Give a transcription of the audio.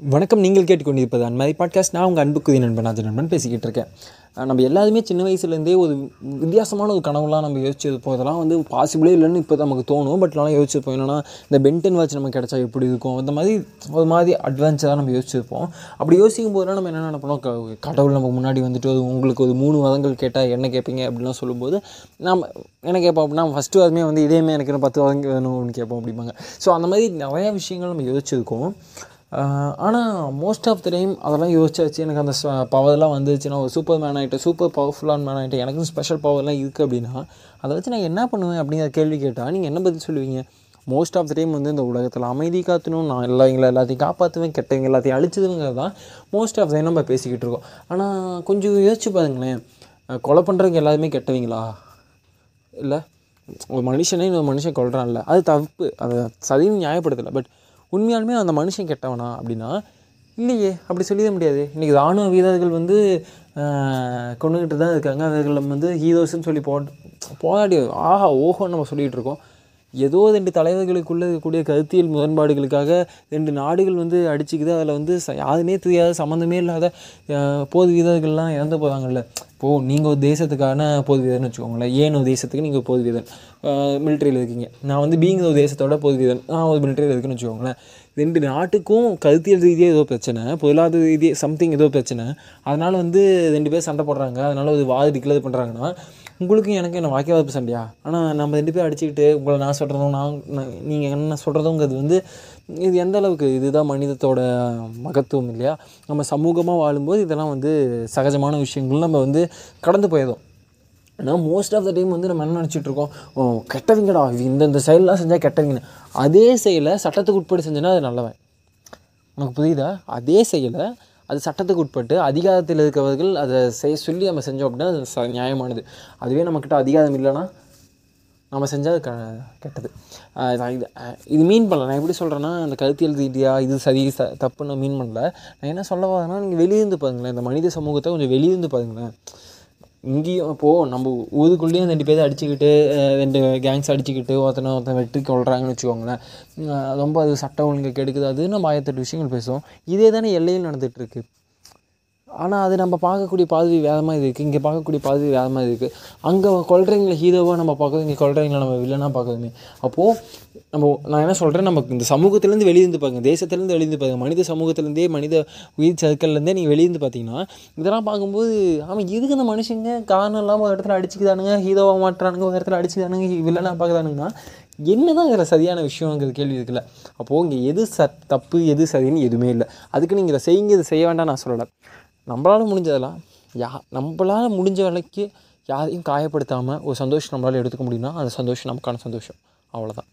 வணக்கம் நீங்கள் கேட்டுக்கொண்டிருப்பது அன்மாதிரி பாட்காஸ்ட் நான் உங்கள் அன்புக்குதி நண்பன் ராஜ நண்பன் பேசிக்கிட்டு இருக்கேன். நம்ம எல்லாருமே சின்ன வயசுலேருந்தே ஒரு வித்தியாசமான ஒரு கனவுலாம் நம்ம யோசிச்சிருப்போம் இதெல்லாம் வந்து பாசிபிளே இல்லைன்னு இப்போ நமக்கு தோணும். பட் நான் யோசிச்சிருப்போம் என்னென்னா இந்த பென்டன் வாட்ச் நமக்கு கிடச்சா எப்படி இருக்கும்? அந்த மாதிரி ஒரு மாதிரி அட்வான்ஸாக நம்ம யோசிச்சிருப்போம். அப்படி யோசிக்கும் போதெல்லாம் நம்ம என்ன நினைப்போம் கடவுள் நமக்கு முன்னாடி வந்துட்டு அது உங்களுக்கு ஒரு மூணு வதங்கள் கேட்டால் என்ன கேட்பீங்க அப்படின்லாம் சொல்லும்போது நம்ம என்ன கேட்போம் அப்படின்னா ஃபஸ்ட்டு அதுமே வந்து இதேமே எனக்கு இன்னும் பத்து வதங்க வேணும் அப்படின்னு கேட்போம் அப்படிம்பாங்க. ஸோ அந்த மாதிரி நிறையா விஷயங்கள் நம்ம யோசிச்சிருக்கோம். ஆனால் மோஸ்ட் ஆஃப் த டைம் அதெல்லாம் யோசிச்சாச்சு. எனக்கு அந்த பவர்லாம் வந்துச்சுன்னா நான் ஒரு சூப்பர் மேன் ஆகிட்டு சூப்பர் பவர்ஃபுல்லான மேன் ஆகிட்டு எனக்கும் ஸ்பெஷல் பவர்லாம் இருக்குது அப்படின்னா அதை வச்சு நான் என்ன பண்ணுவேன் அப்படிங்கிற கேள்வி கேட்டால் நீங்கள் என்ன பதில் சொல்லுவீங்க? மோஸ்ட் ஆஃப் த டைம் வந்து இந்த உலகத்தில் அமைதி காத்தணும் நான் எல்லாவங்களை எல்லாத்தையும் காப்பாற்றுவேன் கெட்டவங்க எல்லாத்தையும் அழிச்சதுங்கிறது தான் மோஸ்ட் ஆஃப் த டைம் நம்ம பேசிக்கிட்டு இருக்கோம். ஆனால் கொஞ்சம் யோசிச்சு பாருங்களேன். கொலை பண்ணுறவங்க எல்லாருமே கெட்டவங்களா? இல்லை? ஒரு மனுஷனே இன்னொரு மனுஷன் கொள்கிறான்ல அது தப்பு. அதை சரியும் நியாயப்படுத்தலை. பட் உண்மையாலுமே அந்த மனுஷன் கெட்டவனா அப்படின்னா இல்லையே அப்படி சொல்லிட முடியாது. இன்றைக்கி ராணுவ வீரர்கள் வந்து கொண்டுகிட்டு தான் இருக்காங்க. அவர்கள் வந்து ஹீரோஸ்ன்னு சொல்லி போட் போராடி ஆஹா ஓஹோன்னு நம்ம சொல்லிகிட்டு இருக்கோம். ஏதோ ரெண்டு தலைவர்களுக்குள்ளே இருக்கக்கூடிய கருத்தியல் முரண்பாடுகளுக்காக ரெண்டு நாடுகள் வந்து அடிச்சுக்குது. அதில் வந்து ச- யாருமே தெரியாத சம்மந்தமே இல்லாத அஹ், போர் வீரர்கள்லாம் இறந்து போகிறாங்கல்ல இப்போது நீங்கள் ஒரு தேசத்துக்கான போர் வீரர்னு வச்சுக்கோங்களேன். ஏன் ஒரு தேசத்துக்கு நீங்கள் போர் வீரன் மிலிட்ரியில் இருக்கீங்க. நான் வந்து பீங் ஒரு தேசத்தோட போர் வீரன் நான் ஒரு மிலிட்ரியில் இருக்குன்னு வச்சுக்கோங்களேன். ரெண்டு நாட்டுக்கும் கருத்தியல் ரீதியாக ஏதோ பிரச்சனை பொருளாதார ரீதியாக சம்திங் ஏதோ பிரச்சனை. அதனால் வந்து ரெண்டு பேர் சண்டை போடுறாங்க. அதனால் ஒரு வாதி டிக்ளேர் பண்ணுறாங்கன்னா உங்களுக்கும் எனக்கு என்ன வாக்கியவாதப்பு சண்டையா? ஆனால் நம்ம ரெண்டு பேரும் அடிச்சுக்கிட்டு உங்களை நான் சொல்கிறதும் நான் நீங்கள் என்ன சொல்கிறதுங்கிறது வந்து இது எந்த அளவுக்கு இதுதான் மனிதத்தோட மகத்துவம் இல்லையா? நம்ம சமூகமாக வாழும்போது இதெல்லாம் வந்து சகஜமான விஷயங்கள். நம்ம வந்து கடந்து போயிடும் ஆனால் மோஸ்ட் ஆஃப் த டைம் வந்து நம்ம என்ன நினச்சிட்ருக்கோம்? கெட்டவங்கடா இது இந்த இந்த செயலெலாம் செஞ்சால் கெட்டவங்க அதே செயலை சட்டத்துக்கு உட்பட்டு செஞ்சேன்னா அது நல்லவன். உனக்கு புரியுதா? அதே செயலை அது சட்டத்துக்கு உட்பட்டு அதிகாரத்தில் இருக்கிறவர்கள் அதை செய்ய சொல்லி நம்ம செஞ்சோம் அப்படின்னா அது ச நியாயமானது. அதுவே நம்மக்கிட்ட அதிகாரம் இல்லைன்னா நம்ம செஞ்சால் அது க கெட்டது. நான் இது இது மீன் பண்ணல. நான் எப்படி சொல்கிறேன்னா அந்த கருத்தியல் ரீதியாக இது சரி ச தப்புன்னு நான் மீன் பண்ணல. நான் என்ன சொல்ல வரேன்னா நீங்கள் வெளியிருந்து பாருங்களேன். இந்த மனித சமூகத்தை கொஞ்சம் வெளியிருந்து பாருங்களேன். இங்கேயும் இப்போது நம்ம ஊருக்குள்ளேயும் ரெண்டு பேர் அடிச்சுக்கிட்டு ரெண்டு கேங்ஸ் அடிச்சுக்கிட்டு ஒருத்தனை ஒருத்தன் வெட்டி கொள்கிறாங்கன்னு வச்சுக்கோங்களேன். ரொம்ப அது சட்டம் ஒழுங்கு கெடுக்குது. அது நம்ம ஆயிரத்தெட்டு விஷயங்கள் பேசுவோம். இதே தானே எல்லையில் நடந்துகிட்ருக்கு ஆனால் அது நம்ம பார்க்கக்கூடிய பாதவி வேறு மாதிரி இருக்குது இங்கே பார்க்கக்கூடிய பாதவி வேறு மாதிரி இருக்குது அங்கே கொள்றவங்கள ஹீரோவாக நம்ம பார்க்குறோம் இங்கே கொள்றவங்கள நம்ம வில்லனாக பார்க்குறோமே அப்போது நம்ம நான் என்ன சொல்கிறேன் நமக்கு இந்த சமூகத்துலேருந்து வெளியிருந்து பாருங்க. தேசத்துலேருந்து வெளியிருந்து பாருங்க. மனித சமூகத்துலேருந்தே மனித உயிர் சர்க்கிள்லேருந்தே நீங்கள் வெளியிருந்து பார்த்தீங்கன்னா இதெல்லாம் பார்க்கும்போது ஆமாம் எதுக்கு இந்த மனுஷங்க காரணம் இல்லாமல் ஒரு இடத்துல அடிச்சுக்கிறானுங்க ஹீரோவாக மாட்டுறானுங்க ஒரு இடத்துல அடிச்சுக்கிறானுங்க வில்லனாக பார்க்குறானுங்கன்னா என்ன தான் இதில் சரியான விஷயங்கிற கேள்வி இருக்குல்ல. அப்போது இங்கே எது ச தப்பு எது சரின்னு எதுவுமே இல்லை. அதுக்கு நீங்கள் இதை செய்யுங்க இதை செய்ய வேண்டாம் நான் சொல்லலை. நம்மளால் முடிஞ்சதெல்லாம் யா நம்மளால் முடிஞ்ச வேலைக்கு யாரையும் காயப்படுத்தாமல் ஒரு சந்தோஷம் நம்மளால் எடுத்துக்க முடியும்னா அந்த சந்தோஷம் நமக்கான சந்தோஷம். அவ்வளோதான்